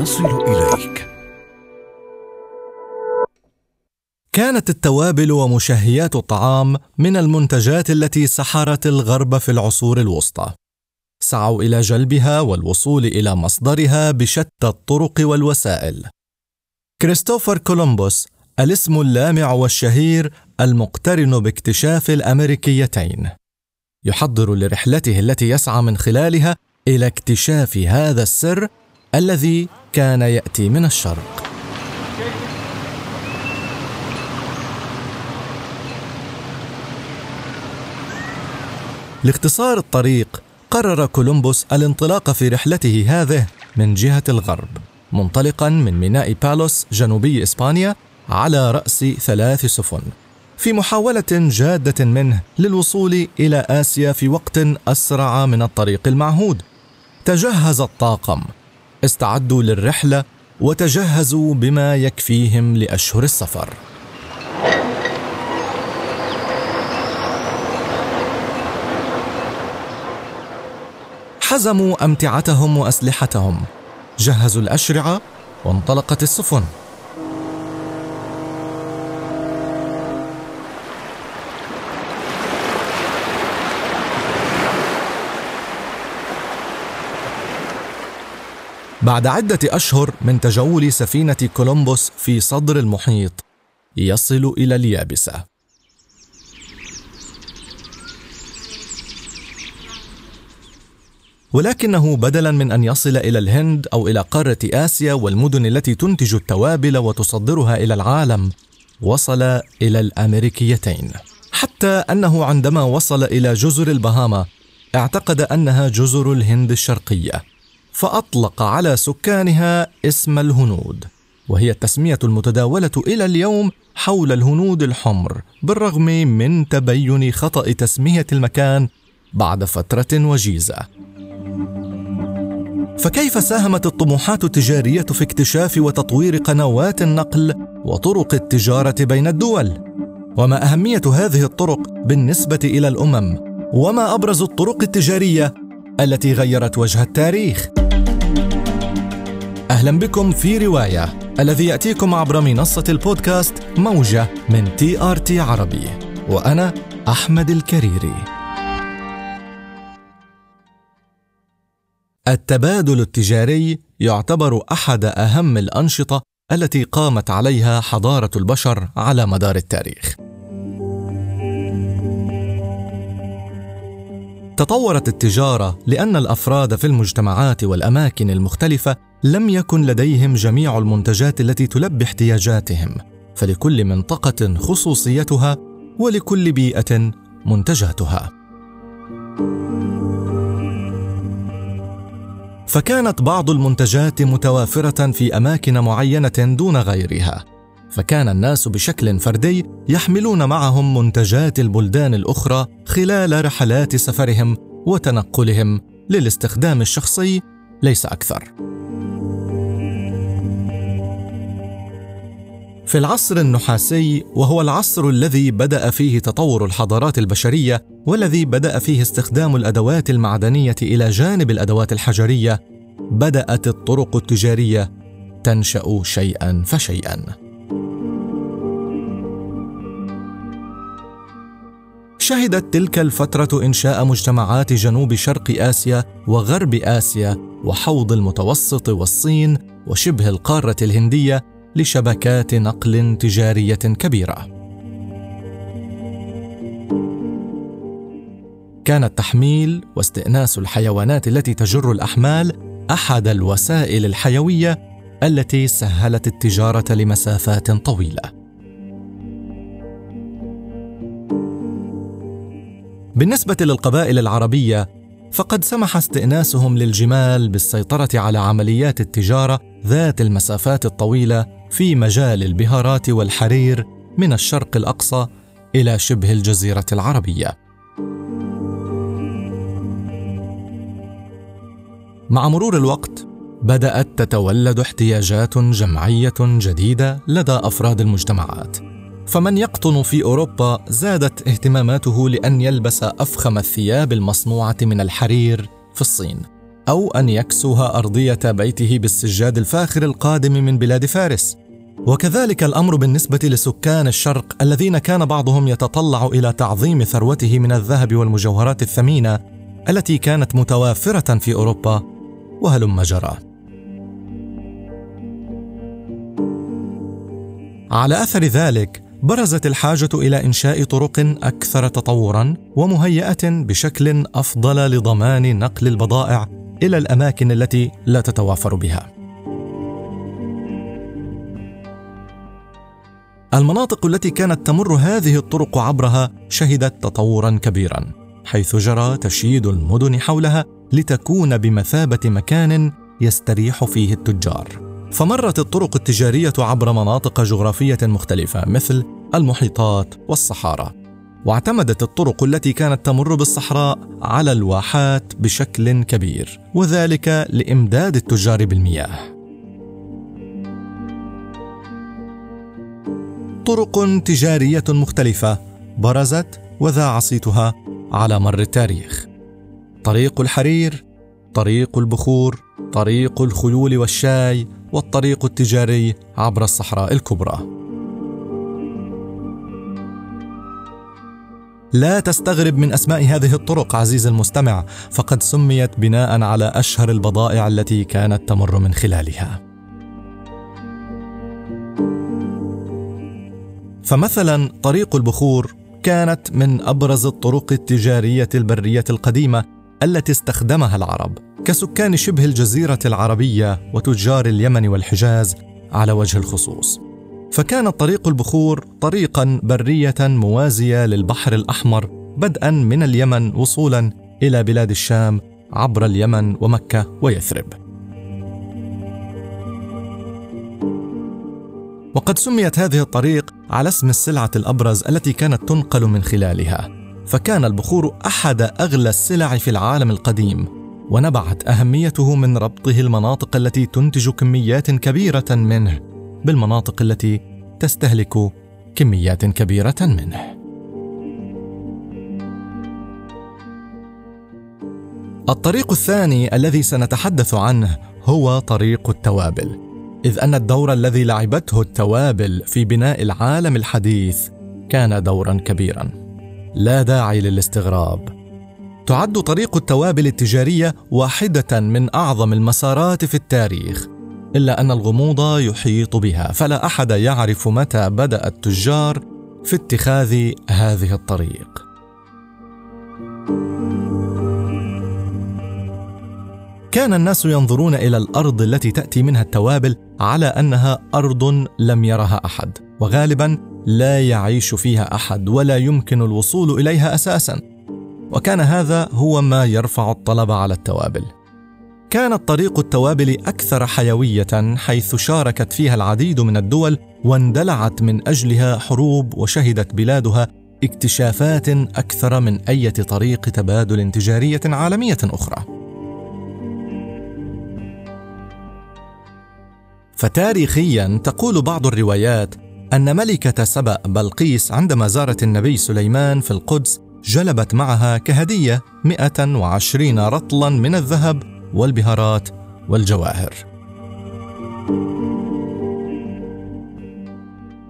نصل إليك. كانت التوابل ومشهيات الطعام من المنتجات التي سحرت الغرب في العصور الوسطى. سعوا إلى جلبها والوصول إلى مصدرها بشتى الطرق والوسائل. كريستوفر كولومبوس الاسم اللامع والشهير المقترن باكتشاف الأمريكيتين. يحضر لرحلته التي يسعى من خلالها إلى اكتشاف هذا السر الذي كان يأتي من الشرق. لاختصار الطريق قرر كولومبوس الانطلاق في رحلته هذه من جهة الغرب منطلقا من ميناء بالوس جنوبي إسبانيا على رأس ثلاث سفن في محاولة جادة منه للوصول إلى آسيا في وقت أسرع من الطريق المعهود. تجهز الطاقم استعدوا للرحلة وتجهزوا بما يكفيهم لأشهر السفر. حزموا أمتعتهم وأسلحتهم. جهزوا الأشرعة وانطلقت السفن. بعد عدة أشهر من تجول سفينة كولومبوس في صدر المحيط يصل إلى اليابسة. ولكنه بدلا من أن يصل إلى الهند أو إلى قارة آسيا والمدن التي تنتج التوابل وتصدرها إلى العالم وصل إلى الأمريكيتين. حتى أنه عندما وصل إلى جزر البهاما اعتقد أنها جزر الهند الشرقية. فأطلق على سكانها اسم الهنود وهي التسمية المتداولة إلى اليوم حول الهنود الحمر بالرغم من تبين خطأ تسمية المكان بعد فترة وجيزة. فكيف ساهمت الطموحات التجارية في اكتشاف وتطوير قنوات النقل وطرق التجارة بين الدول؟ وما أهمية هذه الطرق بالنسبة إلى الأمم؟ وما أبرز الطرق التجارية التي غيرت وجه التاريخ؟ أهلا بكم في رواية الذي يأتيكم عبر منصة البودكاست موجة من تي آر تي عربي. وأنا أحمد الكريري. التبادل التجاري يعتبر أحد أهم الأنشطة التي قامت عليها حضارة البشر على مدار التاريخ. تطورت التجارة لأن الأفراد في المجتمعات والأماكن المختلفة لم يكن لديهم جميع المنتجات التي تلبي احتياجاتهم فلكل منطقة خصوصيتها ولكل بيئة منتجاتها. فكانت بعض المنتجات متوافرة في أماكن معينة دون غيرها. فكان الناس بشكل فردي يحملون معهم منتجات البلدان الأخرى خلال رحلات سفرهم وتنقلهم للاستخدام الشخصي ليس أكثر. في العصر النحاسي وهو العصر الذي بدأ فيه تطور الحضارات البشرية والذي بدأ فيه استخدام الأدوات المعدنية إلى جانب الأدوات الحجرية بدأت الطرق التجارية تنشأ شيئا فشيئا. شهدت تلك الفترة إنشاء مجتمعات جنوب شرق آسيا وغرب آسيا وحوض المتوسط والصين وشبه القارة الهندية لشبكات نقل تجارية كبيرة. كان التحميل واستئناس الحيوانات التي تجر الأحمال أحد الوسائل الحيوية التي سهلت التجارة لمسافات طويلة. بالنسبة للقبائل العربية فقد سمح استئناسهم للجمال بالسيطرة على عمليات التجارة ذات المسافات الطويلة في مجال البهارات والحرير من الشرق الأقصى إلى شبه الجزيرة العربية. مع مرور الوقت بدأت تتولد احتياجات جمعية جديدة لدى أفراد المجتمعات. فمن يقطن في أوروبا زادت اهتماماته لأن يلبس أفخم الثياب المصنوعة من الحرير في الصين أو أن يكسوها أرضية بيته بالسجاد الفاخر القادم من بلاد فارس. وكذلك الأمر بالنسبة لسكان الشرق الذين كان بعضهم يتطلع إلى تعظيم ثروته من الذهب والمجوهرات الثمينة التي كانت متوافرة في أوروبا وهلم جرى. على أثر ذلك برزت الحاجة إلى إنشاء طرق أكثر تطورا ومهيئة بشكل أفضل لضمان نقل البضائع إلى الأماكن التي لا تتوافر بها. المناطق التي كانت تمر هذه الطرق عبرها شهدت تطورا كبيرا حيث جرى تشييد المدن حولها لتكون بمثابة مكان يستريح فيه التجار. فمرت الطرق التجارية عبر مناطق جغرافية مختلفة مثل المحيطات والصحارى. واعتمدت الطرق التي كانت تمر بالصحراء على الواحات بشكل كبير وذلك لإمداد التجار بالمياه. طرق تجارية مختلفة برزت وذاع صيتها على مر التاريخ. طريق الحرير طريق البخور طريق الخيول والشاي والطريق التجاري عبر الصحراء الكبرى. لا تستغرب من أسماء هذه الطرق عزيزي المستمع. فقد سميت بناء على أشهر البضائع التي كانت تمر من خلالها. فمثلا طريق البخور كانت من أبرز الطرق التجارية البرية القديمة التي استخدمها العرب كسكان شبه الجزيرة العربية وتجار اليمن والحجاز على وجه الخصوص. فكان طريق البخور طريقا برية موازية للبحر الأحمر بدءا من اليمن وصولا إلى بلاد الشام عبر اليمن ومكة ويثرب. وقد سميت هذه الطريق على اسم السلعة الأبرز التي كانت تنقل من خلالها. فكان البخور أحد أغلى السلع في العالم القديم ونبعت أهميته من ربطه المناطق التي تنتج كميات كبيرة منه بالمناطق التي تستهلك كميات كبيرة منه. الطريق الثاني الذي سنتحدث عنه هو طريق التوابل إذ أن الدور الذي لعبته التوابل في بناء العالم الحديث كان دورا كبيرا. لا داعي للاستغراب. تعد طريق التوابل التجارية واحدة من أعظم المسارات في التاريخ إلا أن الغموض يحيط بها فلا أحد يعرف متى بدأ التجار في اتخاذ هذه الطريق. كان الناس ينظرون إلى الأرض التي تأتي منها التوابل على أنها أرض لم يرها أحد وغالبا لا يعيش فيها أحد ولا يمكن الوصول إليها أساسا. وكان هذا هو ما يرفع الطلب على التوابل. كانت طريق التوابل أكثر حيوية حيث شاركت فيها العديد من الدول واندلعت من أجلها حروب وشهدت بلادها اكتشافات أكثر من أي طريق تبادل تجارية عالمية أخرى. فتاريخيا تقول بعض الروايات أن ملكة سبأ بلقيس عندما زارت النبي سليمان في القدس جلبت معها كهدية 120 رطلا من الذهب والبهارات والجواهر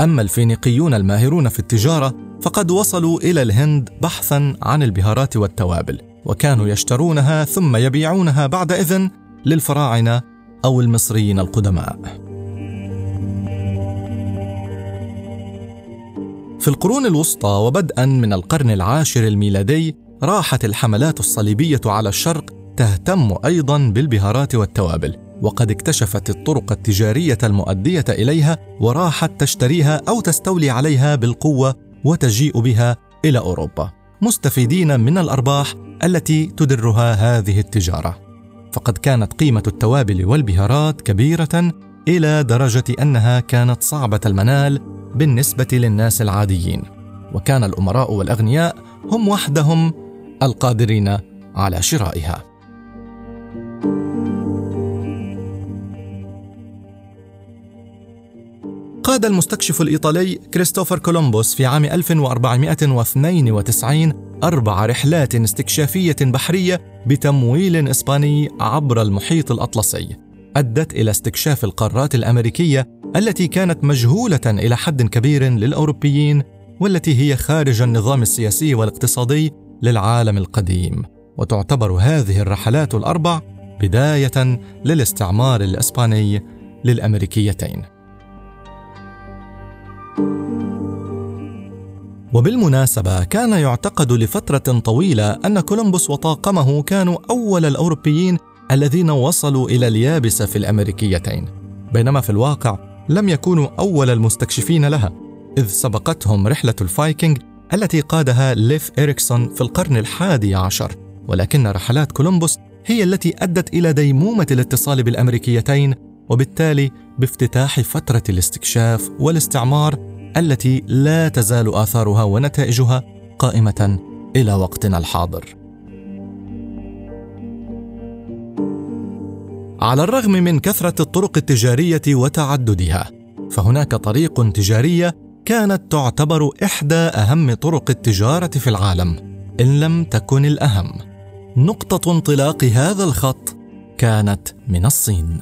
أما الفينيقيون الماهرون في التجارة فقد وصلوا إلى الهند بحثا عن البهارات والتوابل وكانوا يشترونها ثم يبيعونها بعد إذن للفراعنة أو المصريين القدماء. في القرون الوسطى وبدءا من القرن العاشر الميلادي راحت الحملات الصليبية على الشرق تهتم أيضا بالبهارات والتوابل، وقد اكتشفت الطرق التجارية المؤدية إليها وراحت تشتريها أو تستولي عليها بالقوة وتجيء بها إلى أوروبا، مستفيدين من الأرباح التي تدرها هذه التجارة. فقد كانت قيمة التوابل والبهارات كبيرة إلى درجة أنها كانت صعبة المنال بالنسبة للناس العاديين، وكان الأمراء والأغنياء هم وحدهم القادرين على شرائها. قاد المستكشف الإيطالي كريستوفر كولومبوس في عام 1492 أربع رحلات استكشافية بحرية بتمويل إسباني عبر المحيط الأطلسي أدت إلى استكشاف القارات الأمريكية التي كانت مجهولة إلى حد كبير للأوروبيين والتي هي خارج النظام السياسي والاقتصادي للعالم القديم. وتعتبر هذه الرحلات الأربع بداية للاستعمار الإسباني للأمريكيتين. وبالمناسبة كان يعتقد لفترة طويلة أن كولومبوس وطاقمه كانوا أول الأوروبيين الذين وصلوا إلى اليابسة في الأمريكيتين. بينما في الواقع لم يكونوا أول المستكشفين لها إذ سبقتهم رحلة الفايكنج التي قادها ليف إريكسون في القرن الحادي عشر ولكن رحلات كولومبوس هي التي أدت إلى ديمومة الاتصال بالأمريكيتين وبالتالي بافتتاح فترة الاستكشاف والاستعمار التي لا تزال آثارها ونتائجها قائمة إلى وقتنا الحاضر. على الرغم من كثرة الطرق التجارية وتعددها، فهناك طريق تجارية كانت تعتبر إحدى أهم طرق التجارة في العالم، إن لم تكن الأهم. نقطة انطلاق هذا الخط كانت من الصين.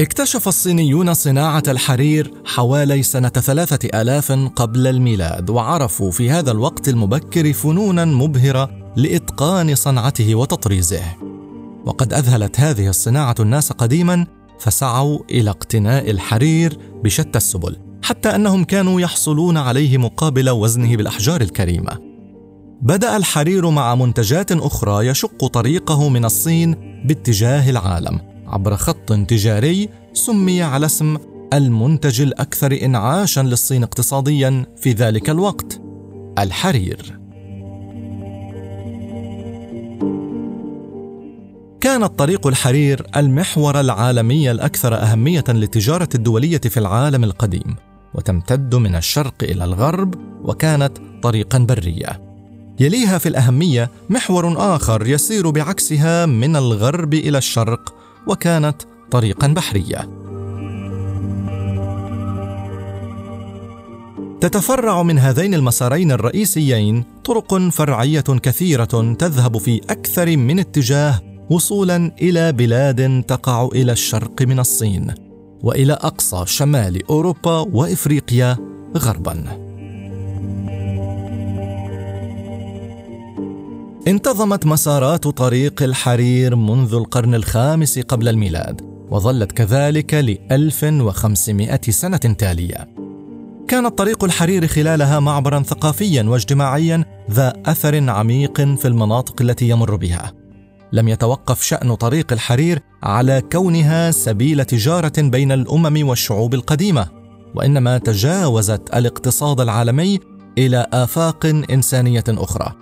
اكتشف الصينيون صناعة الحرير حوالي سنة ثلاثة آلاف قبل الميلاد وعرفوا في هذا الوقت المبكر فنونا مبهرة لإتقان صنعته وتطريزه. وقد أذهلت هذه الصناعة الناس قديما فسعوا إلى اقتناء الحرير بشتى السبل حتى أنهم كانوا يحصلون عليه مقابل وزنه بالأحجار الكريمة. بدأ الحرير مع منتجات أخرى يشق طريقه من الصين باتجاه العالم عبر خط تجاري سمي على اسم المنتج الأكثر انعاشا للصين اقتصاديا في ذلك الوقت الحرير. كانت طريق الحرير المحور العالمي الأكثر أهمية للتجارة الدولية في العالم القديم وتمتد من الشرق إلى الغرب وكانت طريقا برية. يليها في الأهمية محور آخر يسير بعكسها من الغرب إلى الشرق وكانت طريقا بحرية. تتفرع من هذين المسارين الرئيسيين طرق فرعية كثيرة تذهب في أكثر من اتجاه وصولا إلى بلاد تقع إلى الشرق من الصين وإلى أقصى شمال أوروبا وإفريقيا غربا. انتظمت مسارات طريق الحرير منذ القرن الخامس قبل الميلاد وظلت كذلك ل 1500 سنة تالية. كانت طريق الحرير خلالها معبرا ثقافيا واجتماعيا ذا أثر عميق في المناطق التي يمر بها. لم يتوقف شأن طريق الحرير على كونها سبيل تجارة بين الأمم والشعوب القديمة وإنما تجاوزت الاقتصاد العالمي إلى آفاق إنسانية أخرى.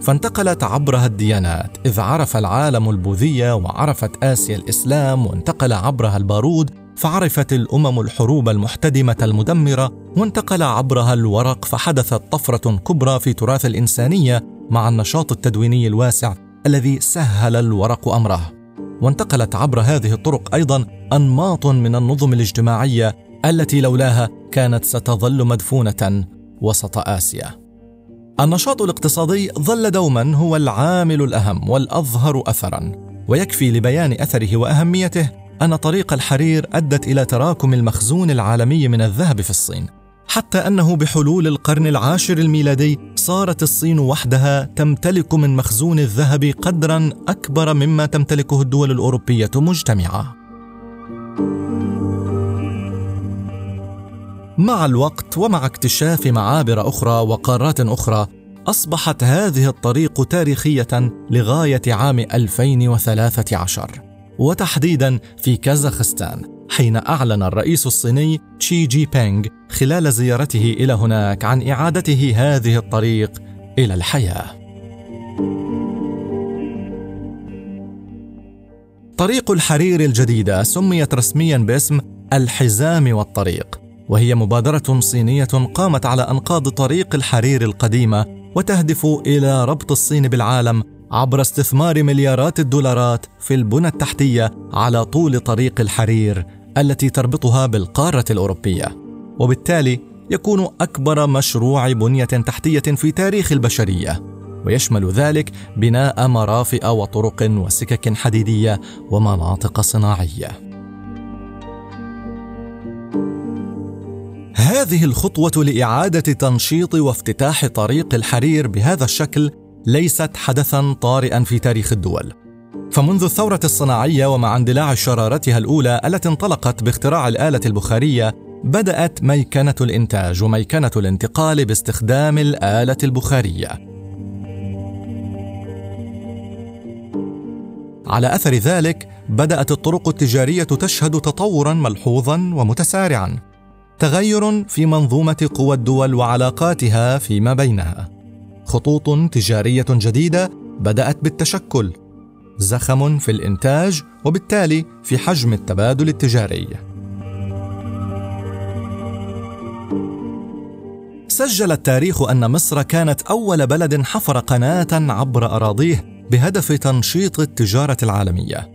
فانتقلت عبرها الديانات إذ عرف العالم البوذية وعرفت آسيا الإسلام وانتقل عبرها البارود فعرفت الأمم الحروب المحتدمة المدمرة وانتقل عبرها الورق فحدثت طفرة كبرى في تراث الإنسانية مع النشاط التدويني الواسع. الذي سهل الورق أمره وانتقلت عبر هذه الطرق أيضا أنماط من النظم الاجتماعية التي لولاها كانت ستظل مدفونة وسط آسيا. النشاط الاقتصادي ظل دوما هو العامل الأهم والأظهر اثرا ويكفي لبيان أثره وأهميته أن طريق الحرير أدت إلى تراكم المخزون العالمي من الذهب في الصين. حتى أنه بحلول القرن العاشر الميلادي صارت الصين وحدها تمتلك من مخزون الذهب قدرا أكبر مما تمتلكه الدول الأوروبية مجتمعة. مع الوقت ومع اكتشاف معابر أخرى وقارات أخرى أصبحت هذه الطريق تاريخية لغاية عام 2013 وتحديدا في كازاخستان. حين أعلن الرئيس الصيني تشي جي بينغ خلال زيارته إلى هناك عن إعادته هذه الطريق إلى الحياة. طريق الحرير الجديدة سميت رسميا باسم الحزام والطريق وهي مبادرة صينية قامت على أنقاض طريق الحرير القديمة وتهدف إلى ربط الصين بالعالم عبر استثمار مليارات الدولارات في البنى التحتية على طول طريق الحرير التي تربطها بالقارة الأوروبية وبالتالي يكون أكبر مشروع بنية تحتية في تاريخ البشرية ويشمل ذلك بناء مرافئ وطرق وسكك حديدية ومناطق صناعية. هذه الخطوة لإعادة تنشيط وافتتاح طريق الحرير بهذا الشكل ليست حدثا طارئا في تاريخ الدول. فمنذ الثورة الصناعية ومع اندلاع شرارتها الأولى التي انطلقت باختراع الآلة البخارية بدأت ميكنة الإنتاج وميكنة الانتقال باستخدام الآلة البخارية. على أثر ذلك بدأت الطرق التجارية تشهد تطورا ملحوظا ومتسارعا. تغير في منظومة قوى الدول وعلاقاتها فيما بينها. خطوط تجارية جديدة بدأت بالتشكل زخم في الإنتاج وبالتالي في حجم التبادل التجاري. سجل التاريخ أن مصر كانت أول بلد حفر قناة عبر أراضيه بهدف تنشيط التجارة العالمية.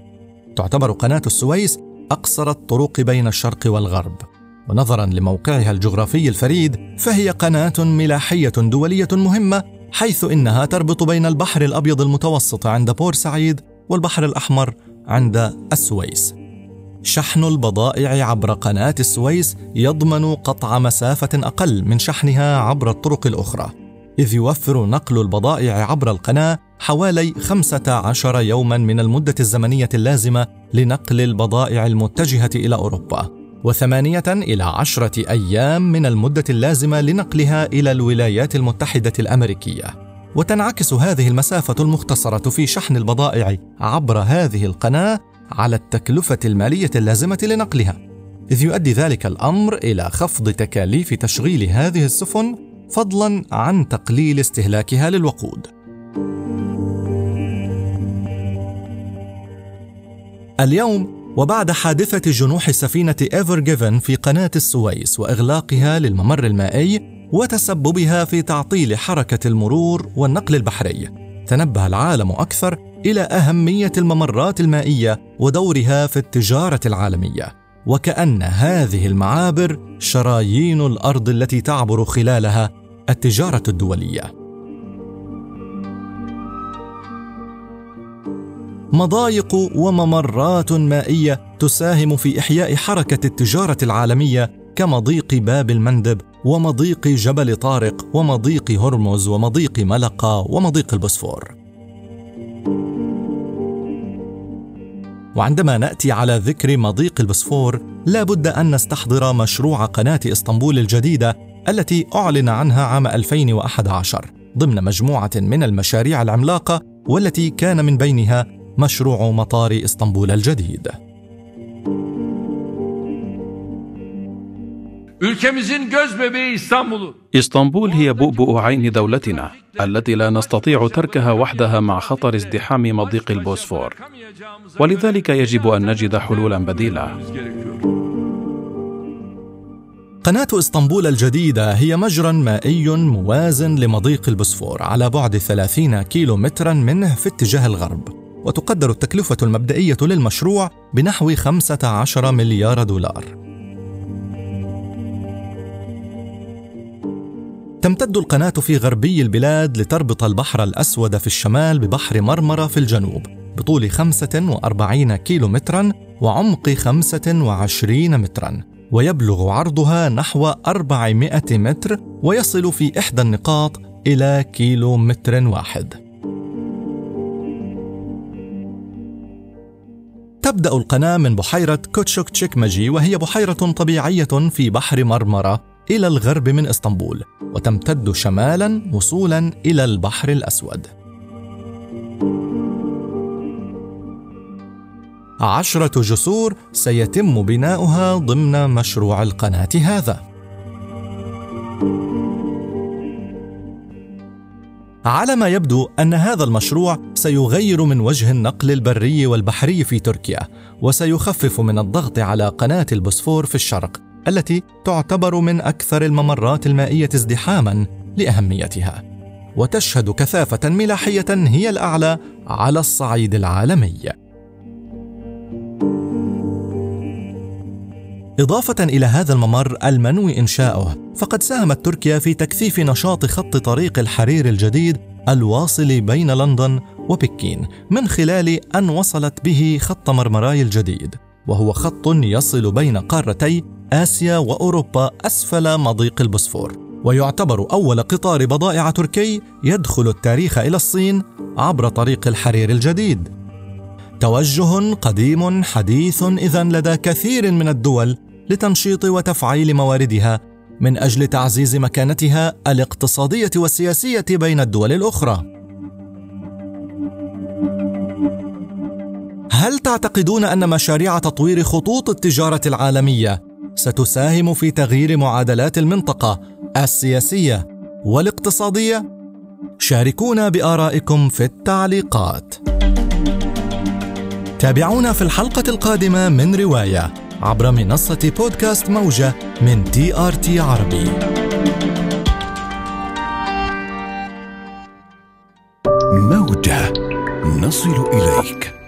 تعتبر قناة السويس أقصر الطرق بين الشرق والغرب. ونظرا لموقعها الجغرافي الفريد فهي قناة ملاحية دولية مهمة حيث إنها تربط بين البحر الأبيض المتوسط عند بورسعيد والبحر الأحمر عند السويس. شحن البضائع عبر قناة السويس يضمن قطع مسافة أقل من شحنها عبر الطرق الأخرى، إذ يوفر نقل البضائع عبر القناة حوالي 15 يوما من المدة الزمنية اللازمة لنقل البضائع المتجهة إلى أوروبا، وثمانية إلى عشرة أيام من المدة اللازمة لنقلها إلى الولايات المتحدة الأمريكية. وتنعكس هذه المسافة المختصرة في شحن البضائع عبر هذه القناة على التكلفة المالية اللازمة لنقلها، إذ يؤدي ذلك الأمر إلى خفض تكاليف تشغيل هذه السفن فضلا عن تقليل استهلاكها للوقود. اليوم وبعد حادثة جنوح سفينة ايفر جيفن في قناة السويس وإغلاقها للممر المائي وتسببها في تعطيل حركة المرور والنقل البحري. تنبه العالم أكثر إلى أهمية الممرات المائية ودورها في التجارة العالمية. وكأن هذه المعابر شرايين الأرض التي تعبر خلالها التجارة الدولية. مضايق وممرات مائية تساهم في إحياء حركة التجارة العالمية كمضيق باب المندب ومضيق جبل طارق ومضيق هرمز ومضيق ملقا ومضيق البوسفور. وعندما نأتي على ذكر مضيق البوسفور لا بد أن نستحضر مشروع قناة إسطنبول الجديدة التي أعلن عنها عام 2011 ضمن مجموعة من المشاريع العملاقة والتي كان من بينها مشروع مطار إسطنبول الجديد. Ülkemizin göz bebeği İstanbul'u. إسطنبول هي بؤبؤ عين دولتنا التي لا نستطيع تركها وحدها مع خطر ازدحام مضيق البوسفور. ولذلك يجب أن نجد حلولا بديله قناة إسطنبول الجديدة هي مجرى مائي موازن لمضيق البوسفور على بعد 30 كيلو مترا منه في اتجاه الغرب. وتقدر التكلفة المبدئية للمشروع بنحو 15 مليار دولار. تمتد القناة في غربي البلاد لتربط البحر الأسود في الشمال ببحر مرمرة في الجنوب بطول 45 كيلو مترا وعمق 25 مترا ويبلغ عرضها نحو 400 متر ويصل في إحدى النقاط إلى كيلو متر واحد. تبدأ القناة من بحيرة كوتشوك تشيكماجي وهي بحيرة طبيعية في بحر مرمرة. إلى الغرب من إسطنبول وتمتد شمالا وصولا إلى البحر الأسود. عشرة جسور سيتم بناؤها ضمن مشروع القناة هذا. على ما يبدو أن هذا المشروع سيغير من وجه النقل البري والبحري في تركيا وسيخفف من الضغط على قناة البوسفور في الشرق. التي تعتبر من أكثر الممرات المائية ازدحاما لأهميتها. وتشهد كثافة ملاحية هي الأعلى على الصعيد العالمي. إضافة إلى هذا الممر المنوي إنشاؤه فقد ساهمت تركيا في تكثيف نشاط خط طريق الحرير الجديد الواصل بين لندن وبكين من خلال أن وصلت به خط مرمراي الجديد وهو خط يصل بين قارتي آسيا وأوروبا أسفل مضيق البوسفور. ويعتبر أول قطار بضائع تركي يدخل التاريخ إلى الصين عبر طريق الحرير الجديد. توجه قديم حديث إذا لدى كثير من الدول لتنشيط وتفعيل مواردها من أجل تعزيز مكانتها الاقتصادية والسياسية بين الدول الأخرى. هل تعتقدون أن مشاريع تطوير خطوط التجارة العالمية ستساهم في تغيير معادلات المنطقة السياسية والاقتصادية. شاركونا بآرائكم في التعليقات. تابعونا في الحلقة القادمة من رواية عبر منصة بودكاست موجة من تي آر تي عربي. موجة نصل إليك.